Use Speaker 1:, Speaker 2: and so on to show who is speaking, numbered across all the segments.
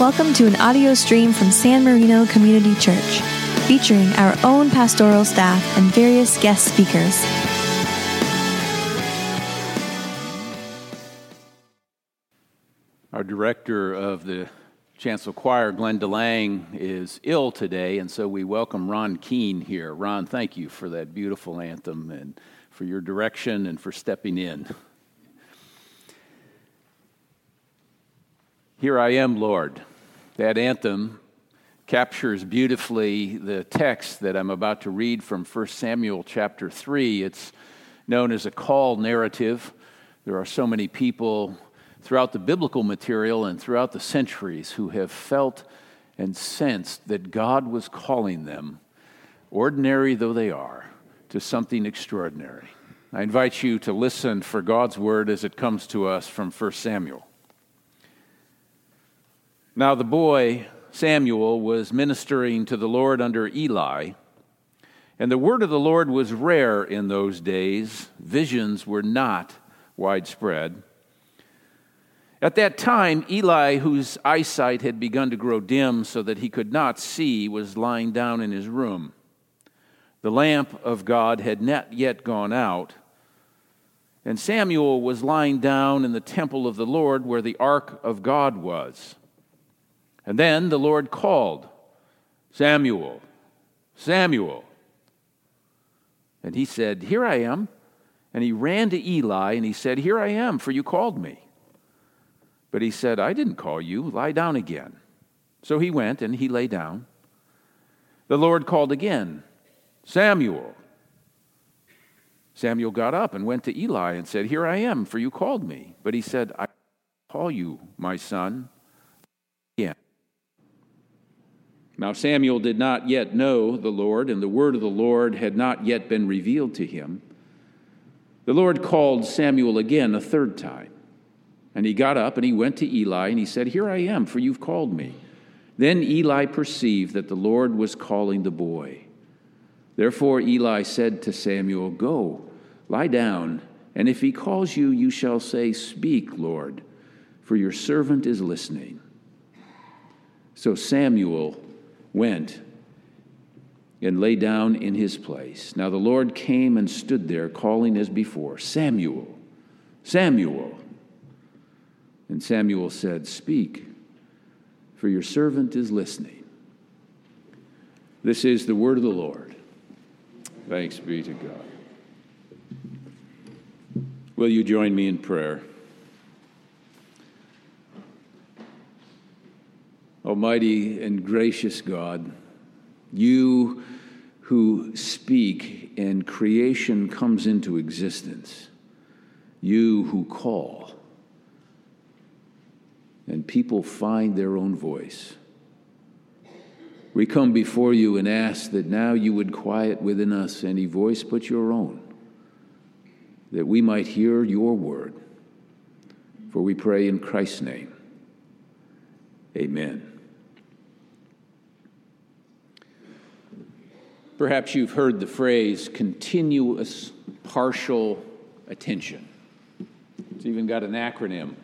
Speaker 1: Welcome to an audio stream from San Marino Community Church, featuring our own pastoral staff and various guest speakers.
Speaker 2: Our director of the Chancel Choir, Glenn DeLang, is ill today, and so we welcome Ron Keene here. Ron, thank you for that beautiful anthem and for your direction and for stepping in. Here I am, Lord. That anthem captures beautifully the text that I'm about to read from 1 Samuel chapter 3. It's known as a call narrative. There are so many people throughout the biblical material and throughout the centuries who have felt and sensed that God was calling them, ordinary though they are, to something extraordinary. I invite you to listen for God's word as it comes to us from 1 Samuel. Now, the boy Samuel was ministering to the Lord under Eli, and the word of the Lord was rare in those days. Visions were not widespread. At that time, Eli, whose eyesight had begun to grow dim so that he could not see, was lying down in his room. The lamp of God had not yet gone out, and Samuel was lying down in the temple of the Lord where the ark of God was. And then the Lord called, Samuel, Samuel. And he said, Here I am. And he ran to Eli and he said, Here I am, for you called me. But he said, I didn't call you. Lie down again. So he went and he lay down. The Lord called again, Samuel. Samuel got up and went to Eli and said, Here I am, for you called me. But he said, I call you, my son. Again. Now Samuel did not yet know the Lord, and the word of the Lord had not yet been revealed to him. The Lord called Samuel again a third time. And he got up and he went to Eli and he said, Here I am, for you've called me. Then Eli perceived that the Lord was calling the boy. Therefore Eli said to Samuel, Go, lie down, and if he calls you, you shall say, Speak, Lord, for your servant is listening. So Samuel went and lay down in his place. Now the Lord came and stood there, calling as before, Samuel, Samuel. And Samuel said, Speak, for your servant is listening. This is the word of the Lord. Thanks be to God. Will you join me in prayer? Almighty and gracious God, you who speak and creation comes into existence, you who call, and people find their own voice. We come before you and ask that now you would quiet within us any voice but your own, that we might hear your word. For we pray in Christ's name. Amen. Perhaps you've heard the phrase continuous partial attention. It's even got an acronym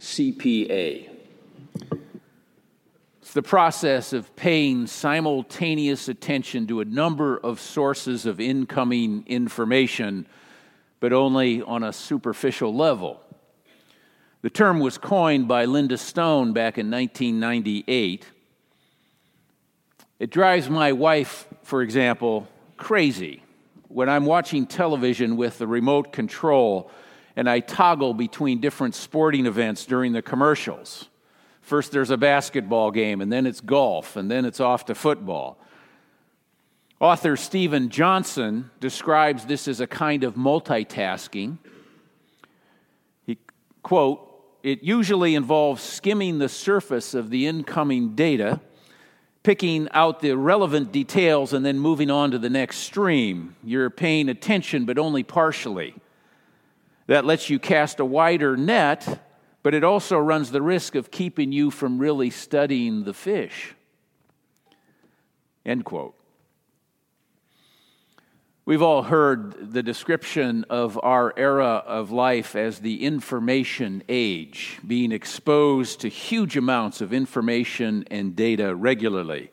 Speaker 2: CPA. It's the process of paying simultaneous attention to a number of sources of incoming information, but only on a superficial level. The term was coined by Linda Stone back in 1998. It drives my wife, for example, crazy when I'm watching television with the remote control and I toggle between different sporting events during the commercials. First, there's a basketball game, and then it's golf, and then it's off to football. Author Steven Johnson describes this as a kind of multitasking. He, quote, it usually involves skimming the surface of the incoming data, picking out the relevant details, and then moving on to the next stream. You're paying attention, but only partially. That lets you cast a wider net, but it also runs the risk of keeping you from really studying the fish. End quote. We've all heard the description of our era of life as the information age, being exposed to huge amounts of information and data regularly.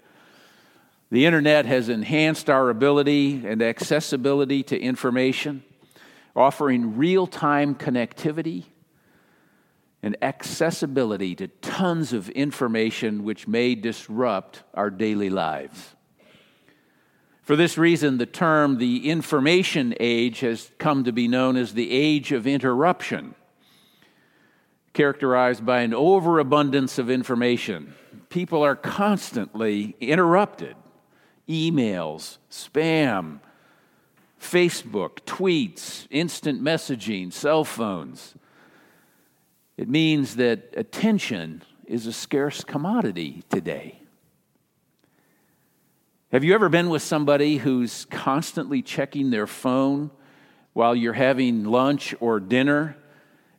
Speaker 2: The internet has enhanced our ability and accessibility to information, offering real time connectivity and accessibility to tons of information which may disrupt our daily lives. For this reason, the term the information age has come to be known as the age of interruption, characterized by an overabundance of information. People are constantly interrupted. Emails, spam, Facebook, tweets, instant messaging, cell phones. It means that attention is a scarce commodity today. Have you ever been with somebody who's constantly checking their phone while you're having lunch or dinner?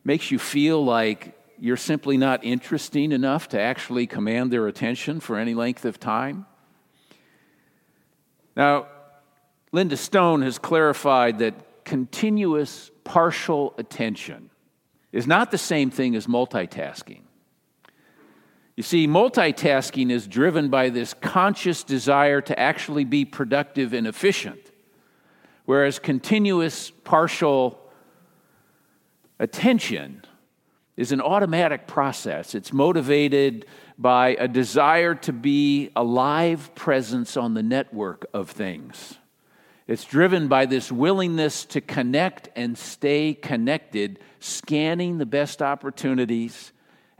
Speaker 2: Makes you feel like you're simply not interesting enough to actually command their attention for any length of time? Now, Linda Stone has clarified that continuous partial attention is not the same thing as multitasking. You see, multitasking is driven by this conscious desire to actually be productive and efficient, whereas continuous partial attention is an automatic process. It's motivated by a desire to be a live presence on the network of things. It's driven by this willingness to connect and stay connected, scanning the best opportunities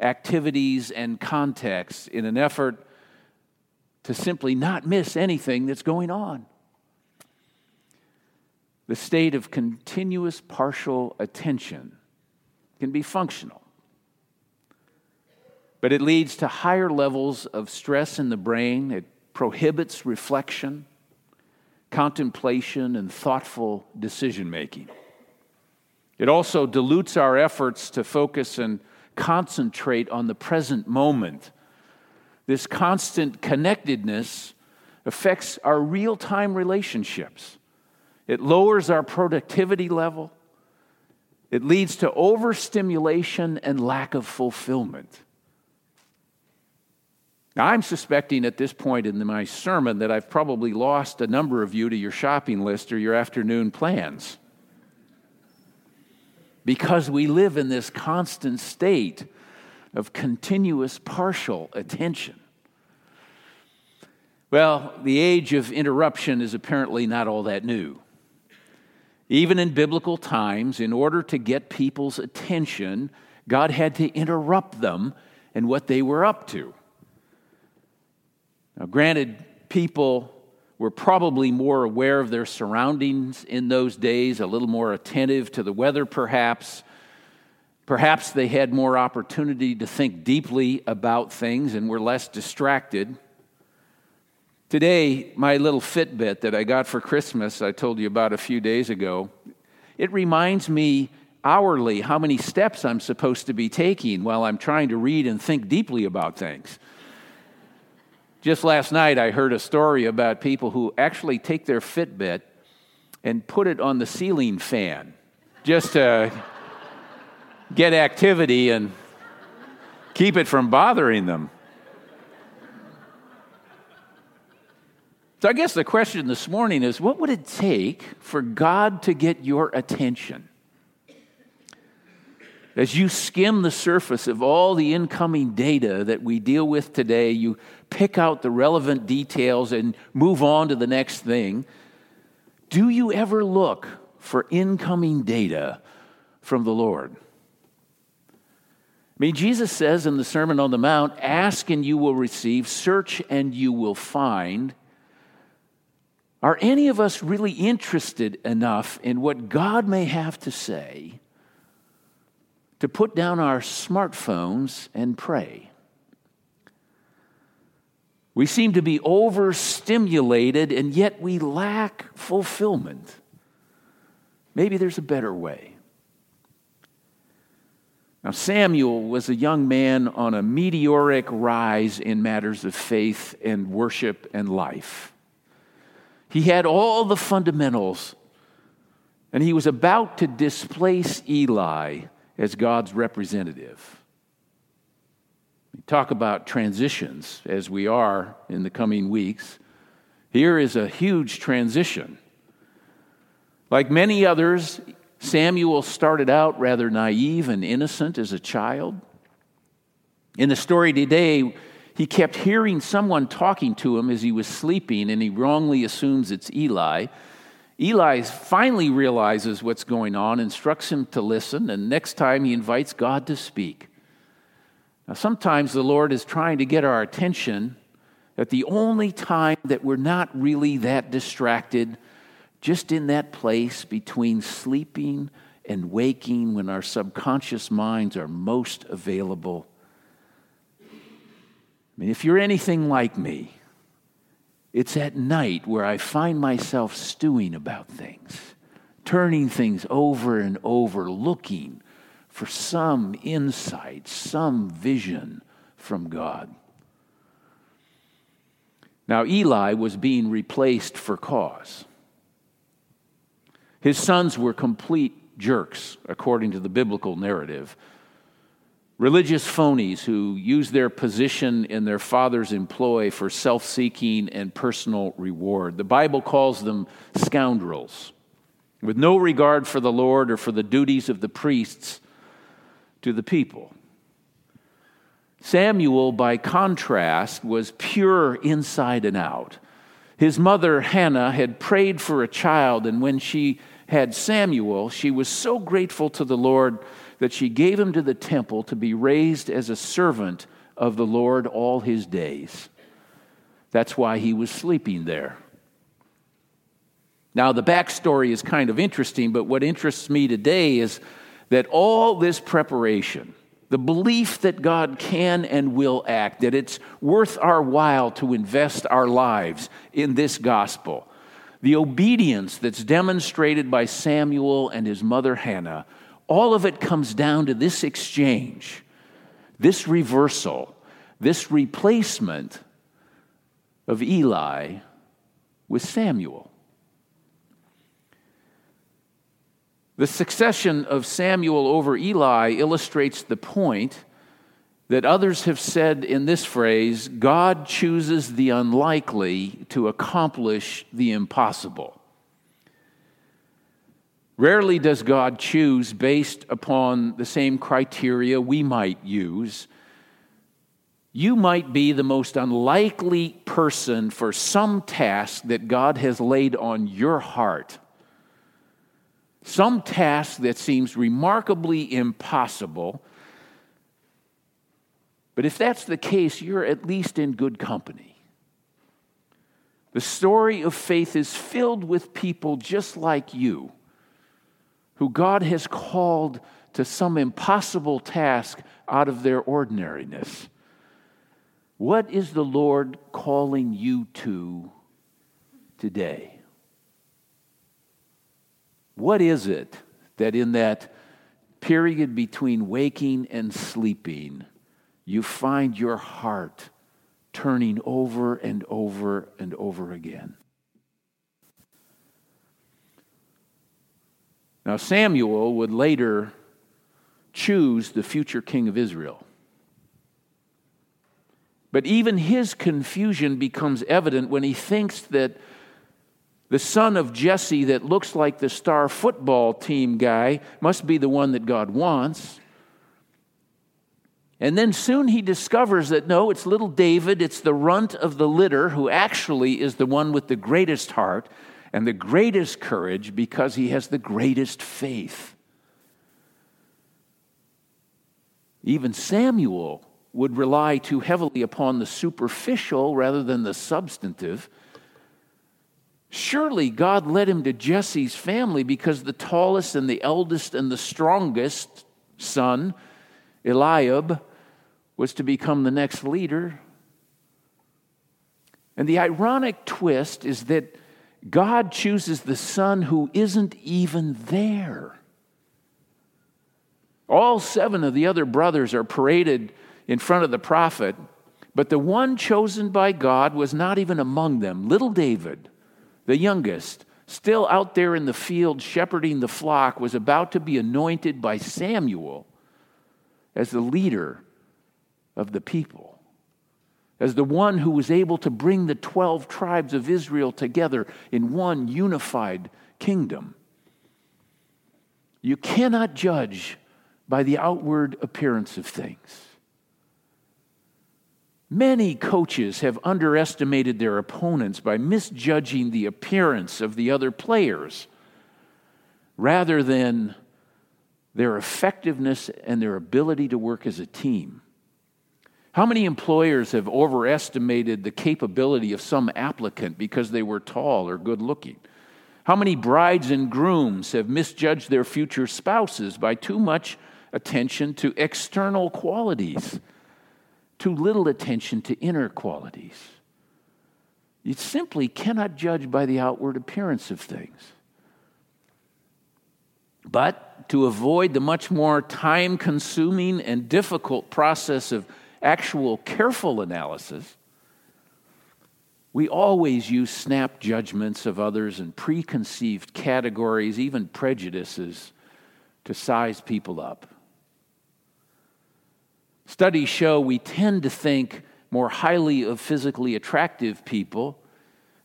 Speaker 2: activities, and contexts in an effort to simply not miss anything that's going on. The state of continuous partial attention can be functional, but it leads to higher levels of stress in the brain. It prohibits reflection, contemplation, and thoughtful decision making. It also dilutes our efforts to focus and concentrate on the present moment. This constant connectedness affects our real time relationships. It lowers our productivity level. It leads to overstimulation and lack of fulfillment. Now, I'm suspecting at this point in my sermon that I've probably lost a number of you to your shopping list or your afternoon plans because we live in this constant state of continuous partial attention. Well, the age of interruption is apparently not all that new. Even in biblical times, in order to get people's attention, God had to interrupt them and what they were up to. Now, granted, people were probably more aware of their surroundings in those days, a little more attentive to the weather, perhaps. Perhaps they had more opportunity to think deeply about things and were less distracted. Today, my little Fitbit that I got for Christmas, I told you about a few days ago, it reminds me hourly how many steps I'm supposed to be taking while I'm trying to read and think deeply about things. Just last night, I heard a story about people who actually take their Fitbit and put it on the ceiling fan just to get activity and keep it from bothering them. So, I guess the question this morning is what would it take for God to get your attention? As you skim the surface of all the incoming data that we deal with today, you pick out the relevant details and move on to the next thing. Do you ever look for incoming data from the Lord? I mean, Jesus says in the Sermon on the Mount, ask and you will receive, search and you will find. Are any of us really interested enough in what God may have to say to put down our smartphones and pray? We seem to be overstimulated and yet we lack fulfillment. Maybe there's a better way. Now, Samuel was a young man on a meteoric rise in matters of faith and worship and life. He had all the fundamentals And he was about to displace Eli as God's representative. We talk about transitions as we are in the coming weeks. Here is a huge transition. Like many others, Samuel started out rather naive and innocent as a child. In the story today, he kept hearing someone talking to him as he was sleeping, and he wrongly assumes it's Eli. Eli finally realizes what's going on, instructs him to listen, and next time he invites God to speak. Now, sometimes the Lord is trying to get our attention at the only time that we're not really that distracted, just in that place between sleeping and waking when our subconscious minds are most available. I mean, if you're anything like me, it's at night where I find myself stewing about things, turning things over and over, looking for some insight, some vision from God. Now, Eli was being replaced for cause. His sons were complete jerks, according to the biblical narrative. Religious phonies who use their position in their father's employ for self seeking and personal reward. The Bible calls them scoundrels, with no regard for the Lord or for the duties of the priests to the people. Samuel, by contrast, was pure inside and out. His mother, Hannah, had prayed for a child, and when she had Samuel, she was so grateful to the Lord that she gave him to the temple to be raised as a servant of the Lord all his days. That's why he was sleeping there. Now, the backstory is kind of interesting, but what interests me today is that all this preparation, the belief that God can and will act, that it's worth our while to invest our lives in this gospel, the obedience that's demonstrated by Samuel and his mother Hannah, all of it comes down to this exchange, this reversal, this replacement of Eli with Samuel. The succession of Samuel over Eli illustrates the point that others have said in this phrase God chooses the unlikely to accomplish the impossible. Rarely does God choose based upon the same criteria we might use. You might be the most unlikely person for some task that God has laid on your heart some task that seems remarkably impossible. But if that's the case, you're at least in good company. The story of faith is filled with people just like you, who God has called to some impossible task out of their ordinariness. What is the Lord calling you to today? What is it that in that period between waking and sleeping, you find your heart turning over and over and over again? Now, Samuel would later choose the future king of Israel. But even his confusion becomes evident when he thinks that the son of Jesse that looks like the star football team guy must be the one that God wants. And then soon he discovers that no, it's little David, it's the runt of the litter who actually is the one with the greatest heart and the greatest courage because he has the greatest faith. Even Samuel would rely too heavily upon the superficial rather than the substantive. Surely God led him to Jesse's family because the tallest and the eldest and the strongest son, Eliab, was to become the next leader. And the ironic twist is that God chooses the son who isn't even there. All seven of the other brothers are paraded in front of the prophet, but the one chosen by God was not even among them, little David the youngest, still out there in the field shepherding the flock, was about to be anointed by Samuel as the leader of the people, as the one who was able to bring the 12 tribes of Israel together in one unified kingdom. You cannot judge by the outward appearance of things. Many coaches have underestimated their opponents by misjudging the appearance of the other players rather than their effectiveness and their ability to work as a team. How many employers have overestimated the capability of some applicant because they were tall or good looking? How many brides and grooms have misjudged their future spouses by too much attention to external qualities? too little attention to inner qualities. You simply cannot judge by the outward appearance of things. But to avoid the much more time consuming and difficult process of actual careful analysis, we always use snap judgments of others and preconceived categories, even prejudices, to size people up. Studies show we tend to think more highly of physically attractive people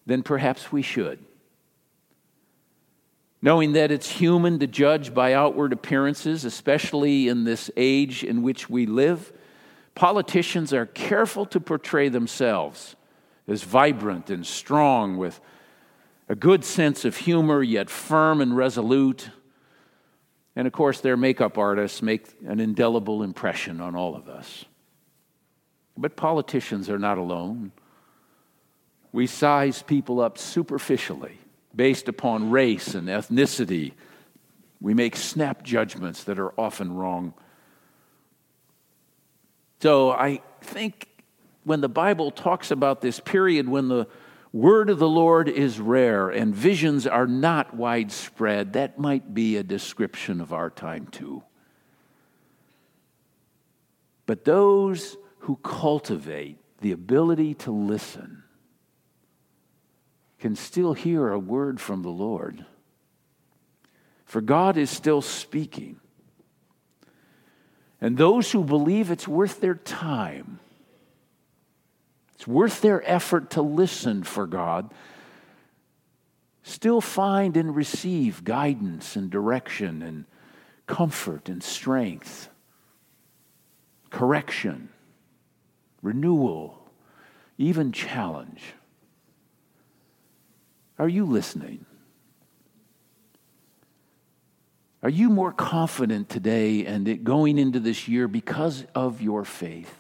Speaker 2: than perhaps we should. Knowing that it's human to judge by outward appearances, especially in this age in which we live, politicians are careful to portray themselves as vibrant and strong with a good sense of humor, yet firm and resolute, and of course, their makeup artists make an indelible impression on all of us. But politicians are not alone. We size people up superficially based upon race and ethnicity. We make snap judgments that are often wrong. So I think when the Bible talks about this period when the word of the Lord is rare and visions are not widespread, that might be a description of our time too. But those who cultivate the ability to listen can still hear a word from the Lord. For God is still speaking. And those who believe it's worth their time it's worth their effort to listen for God, still find and receive guidance and direction and comfort and strength, correction, renewal, even challenge. Are you listening? Are you more confident today and going into this year because of your faith?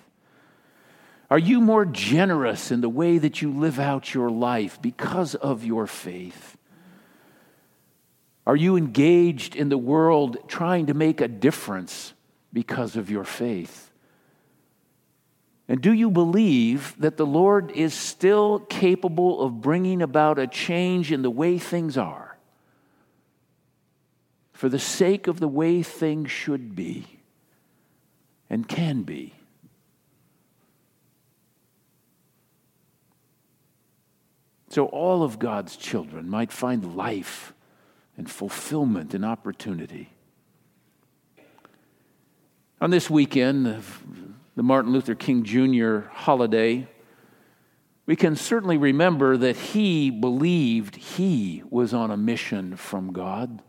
Speaker 2: Are you more generous in the way that you live out your life because of your faith? Are you engaged in the world trying to make a difference because of your faith? And do you believe that the Lord is still capable of bringing about a change in the way things are for the sake of the way things should be and can be? so all of God's children might find life and fulfillment and opportunity. On this weekend the Martin Luther King Jr. holiday, we can certainly remember that he believed he was on a mission from God,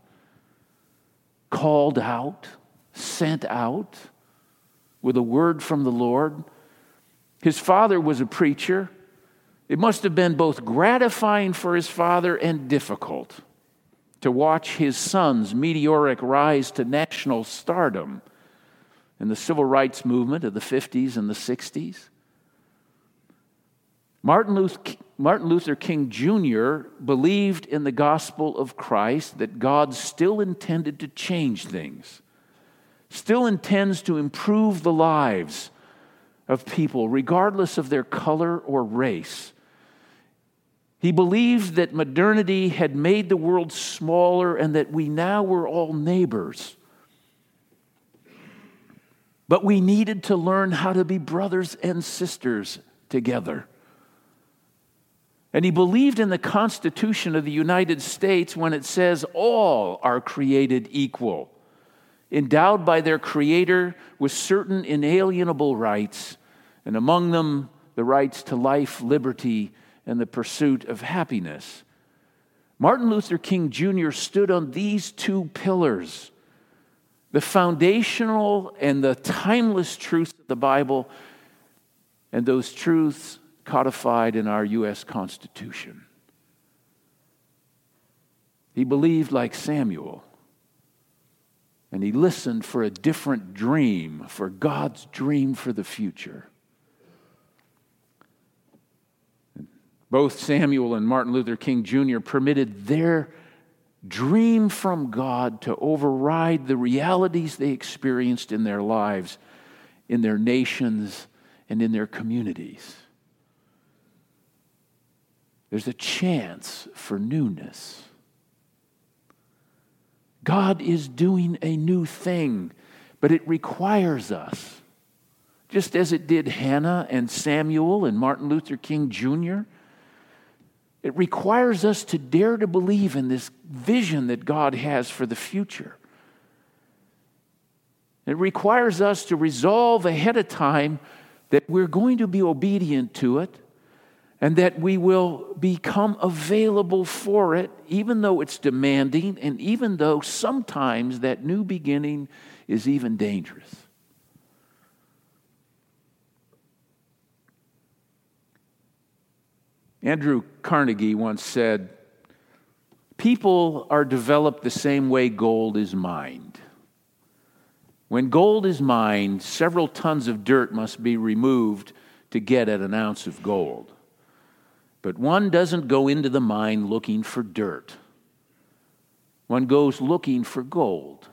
Speaker 2: called out, sent out with a word from the Lord. His father was a preacher. It must have been both gratifying for his father and difficult to watch his son's meteoric rise to national stardom in the civil rights movement of the 50s and the 60s. Martin Luther, King Jr. believed in the gospel of Christ that God still intended to change things, still intends to improve the lives of people, regardless of their color or race. He believed that modernity had made the world smaller and that we now were all neighbors. But we needed to learn how to be brothers and sisters together. And he believed in the Constitution of the United States when it says all are created equal, endowed by their Creator with certain inalienable rights, and among them the rights to life, liberty, and the pursuit of happiness. Martin Luther King Jr. stood on these two pillars the foundational and the timeless truths of the Bible, and those truths codified in our U.S. Constitution. He believed like Samuel, and he listened for a different dream, for God's dream for the future. Both Samuel and Martin Luther King Jr. permitted their dream from God to override the realities they experienced in their lives, in their nations, and in their communities. There's a chance for newness. God is doing a new thing, but it requires us, just as it did Hannah and Samuel and Martin Luther King Jr. It requires us to dare to believe in this vision that God has for the future. It requires us to resolve ahead of time that we're going to be obedient to it and that we will become available for it, even though it's demanding, and even though sometimes that new beginning is even dangerous. Andrew Carnegie once said, People are developed the same way gold is mined. When gold is mined, several tons of dirt must be removed to get at an ounce of gold. But one doesn't go into the mine looking for dirt, one goes looking for gold.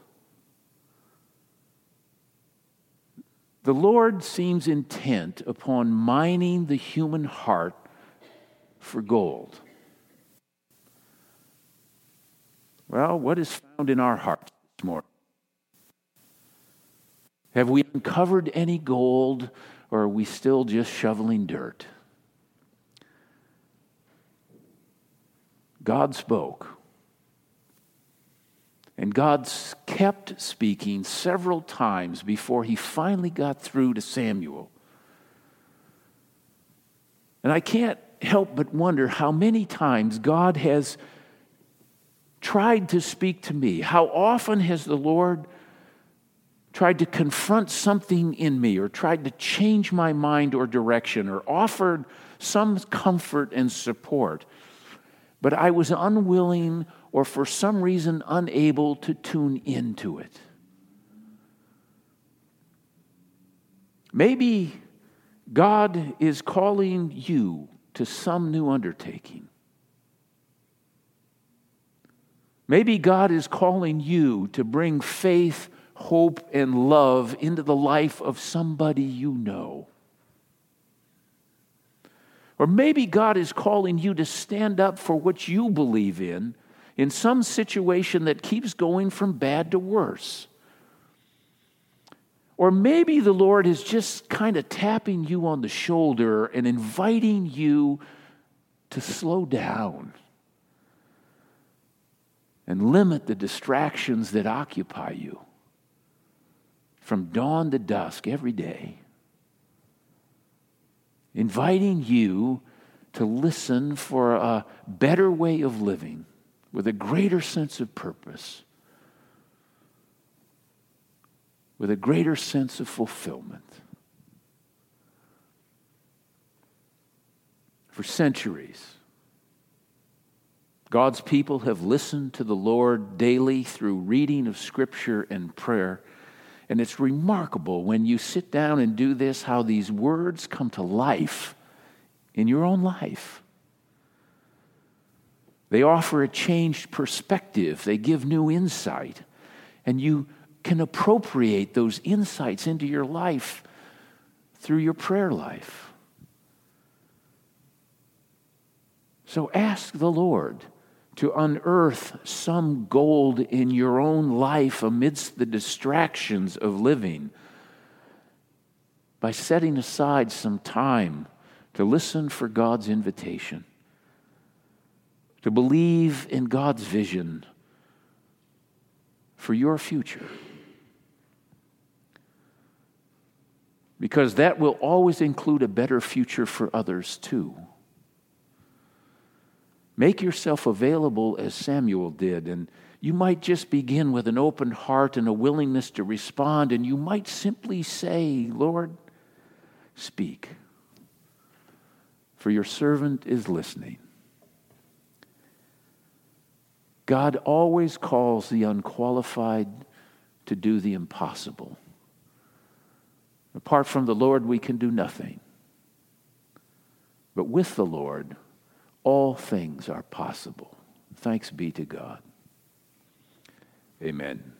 Speaker 2: The Lord seems intent upon mining the human heart for gold. Well, what is found in our hearts this morning? Have we uncovered any gold, or are we still just shoveling dirt? God spoke. And God kept speaking several times before he finally got through to Samuel. And I can't help but wonder how many times God has tried to speak to me. How often has the Lord tried to confront something in me or tried to change my mind or direction or offered some comfort and support? But I was unwilling or for some reason unable to tune into it. Maybe God is calling you to some new undertaking. Maybe God is calling you to bring faith, hope, and love into the life of somebody you know. Or maybe God is calling you to stand up for what you believe in in some situation that keeps going from bad to worse. Or maybe the Lord is just kind of tapping you on the shoulder and inviting you to slow down and limit the distractions that occupy you from dawn to dusk every day inviting you to listen for a better way of living with a greater sense of purpose, with a greater sense of fulfillment. For centuries, God's people have listened to the Lord daily through reading of Scripture and prayer. And it's remarkable when you sit down and do this how these words come to life in your own life. They offer a changed perspective, they give new insight, and you can appropriate those insights into your life through your prayer life. So ask the Lord to unearth some gold in your own life amidst the distractions of living by setting aside some time to listen for God's invitation to believe in God's vision for your future. Because that will always include a better future for others too. Make yourself available as Samuel did, and you might just begin with an open heart and a willingness to respond, and you might simply say, Lord, speak, for your servant is listening. God always calls the unqualified to do the impossible. Apart from the Lord, we can do nothing. But with the Lord, all things are possible. Thanks be to God. Amen.